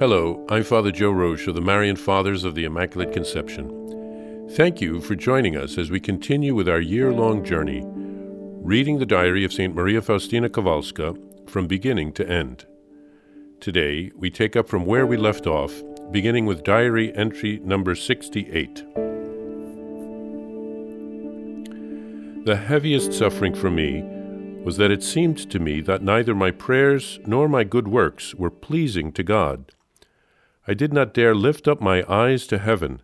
Hello, I'm Father Joe Roesch of the Marian Fathers of the Immaculate Conception. Thank you for joining us as we continue with our year long journey, reading the diary of St. Maria Faustina Kowalska from beginning to end. Today, we take up from where we left off, beginning with diary entry number 68. The heaviest suffering for me was that it seemed to me that neither my prayers nor my good works were pleasing to God. I did not dare lift up my eyes to heaven.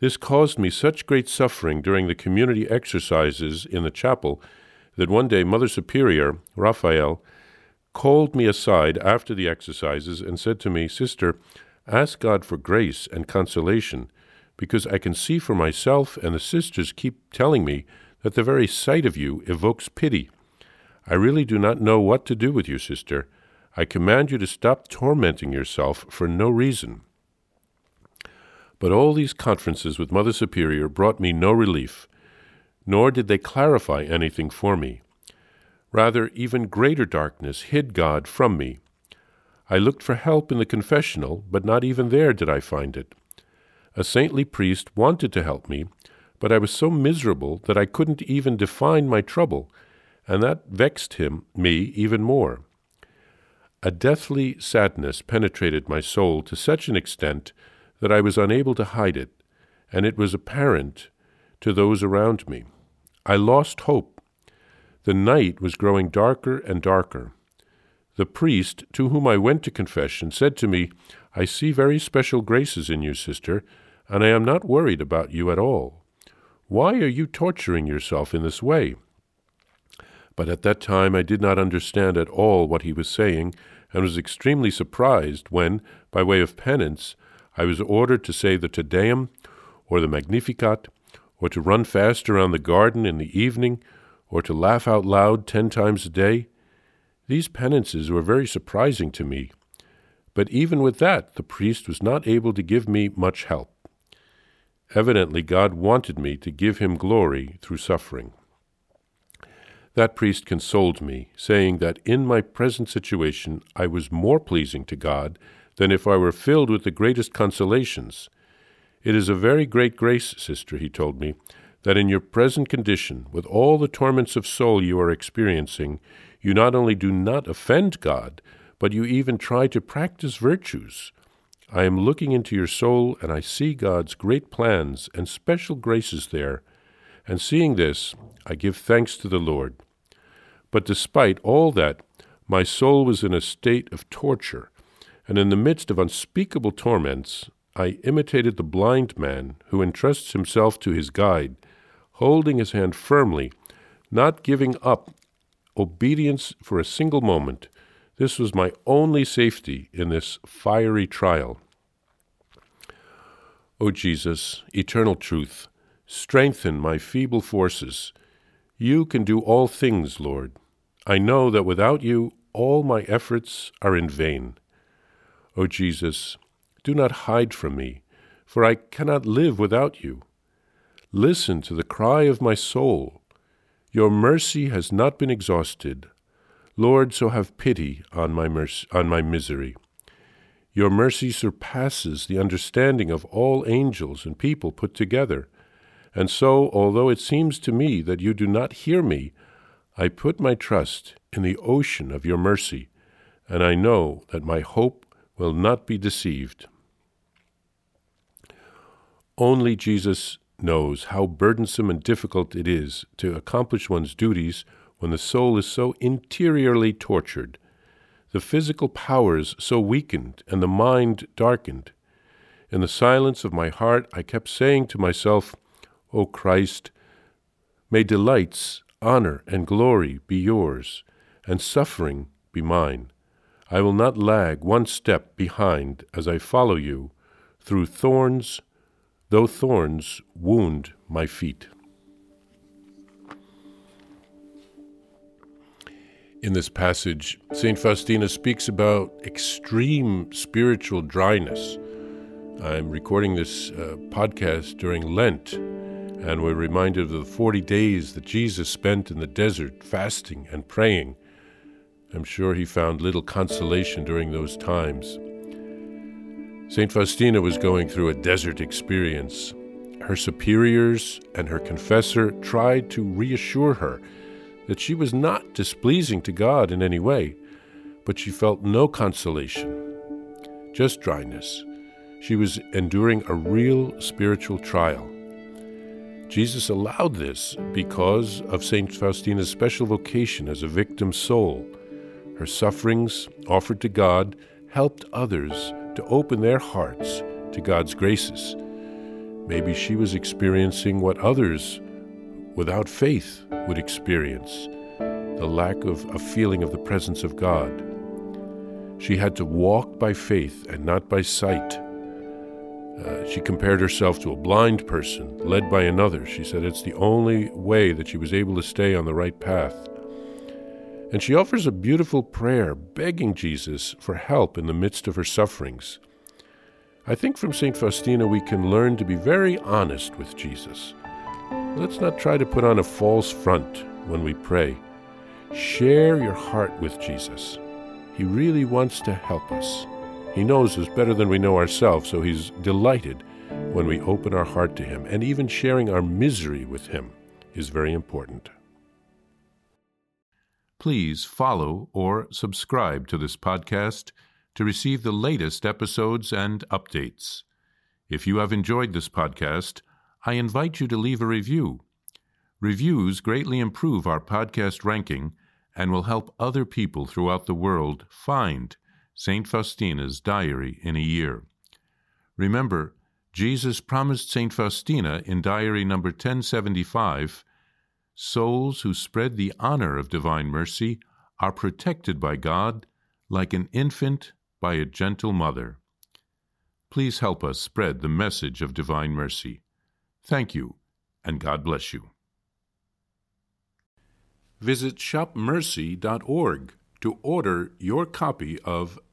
This caused me such great suffering during the community exercises in the chapel that one day Mother Superior, Raphael, called me aside after the exercises and said to me, Sister, ask God for grace and consolation, because I can see for myself and the sisters keep telling me that the very sight of you evokes pity. I really do not know what to do with you, sister. I command you to stop tormenting yourself for no reason. But all these conferences with Mother Superior brought me no relief, nor did they clarify anything for me. Rather, even greater darkness hid God from me. I looked for help in the confessional, but not even there did I find it. A saintly priest wanted to help me, but I was so miserable that I couldn't even define my trouble and that vexed him, me, even more. A deathly sadness penetrated my soul to such an extent that I was unable to hide it, and it was apparent to those around me. I lost hope. The night was growing darker and darker. The priest, to whom I went to confession, said to me, I see very special graces in you, sister, and I am not worried about you at all. Why are you torturing yourself in this way? But at that time I did not understand at all what he was saying, and was extremely surprised when, by way of penance, I was ordered to say the Te Deum, or the Magnificat, or to run fast around the garden in the evening, or to laugh out loud ten times a day. These penances were very surprising to me, but even with that the priest was not able to give me much help. Evidently, God wanted me to give him glory through suffering. That priest consoled me, saying that in my present situation I was more pleasing to God than if I were filled with the greatest consolations. It is a very great grace, sister, he told me, that in your present condition, with all the torments of soul you are experiencing, you not only do not offend God, but you even try to practice virtues. I am looking into your soul, and I see God's great plans and special graces there. And seeing this, I give thanks to the Lord. But despite all that, my soul was in a state of torture, and in the midst of unspeakable torments, I imitated the blind man who entrusts himself to his guide, holding his hand firmly, not giving up obedience for a single moment. This was my only safety in this fiery trial. O Jesus, eternal truth, strengthen my feeble forces you can do all things, Lord. I know that without you, all my efforts are in vain. O Jesus, do not hide from me, for I cannot live without you. Listen to the cry of my soul. Your mercy has not been exhausted. Lord, so have pity on my, mercy, on my misery. Your mercy surpasses the understanding of all angels and people put together. And so, although it seems to me that you do not hear me, I put my trust in the ocean of your mercy, and I know that my hope will not be deceived. Only Jesus knows how burdensome and difficult it is to accomplish one's duties when the soul is so interiorly tortured, the physical powers so weakened, and the mind darkened. In the silence of my heart, I kept saying to myself, O Christ, may delights, honor, and glory be yours, and suffering be mine. I will not lag one step behind as I follow you through thorns, though thorns wound my feet. In this passage, St. Faustina speaks about extreme spiritual dryness. I'm recording this uh, podcast during Lent, and we're reminded of the 40 days that Jesus spent in the desert fasting and praying. I'm sure he found little consolation during those times. St. Faustina was going through a desert experience. Her superiors and her confessor tried to reassure her that she was not displeasing to God in any way, but she felt no consolation, just dryness. She was enduring a real spiritual trial. Jesus allowed this because of St. Faustina's special vocation as a victim soul. Her sufferings, offered to God, helped others to open their hearts to God's graces. Maybe she was experiencing what others without faith would experience the lack of a feeling of the presence of God. She had to walk by faith and not by sight. Uh, she compared herself to a blind person led by another. She said it's the only way that she was able to stay on the right path. And she offers a beautiful prayer begging Jesus for help in the midst of her sufferings. I think from St. Faustina we can learn to be very honest with Jesus. Let's not try to put on a false front when we pray. Share your heart with Jesus. He really wants to help us. He knows us better than we know ourselves, so He's delighted when we open our heart to Him. And even sharing our misery with Him is very important please follow or subscribe to this podcast to receive the latest episodes and updates. If you have enjoyed this podcast, I invite you to leave a review. Reviews greatly improve our podcast ranking and will help other people throughout the world find St. Faustina's Diary in a Year. Remember, Jesus promised St. Faustina in Diary number 1075 souls who spread the honor of divine mercy are protected by God like an infant by a gentle mother. Please help us spread the message of divine mercy. Thank you, and God bless you. Visit shopmercy.org to order your copy of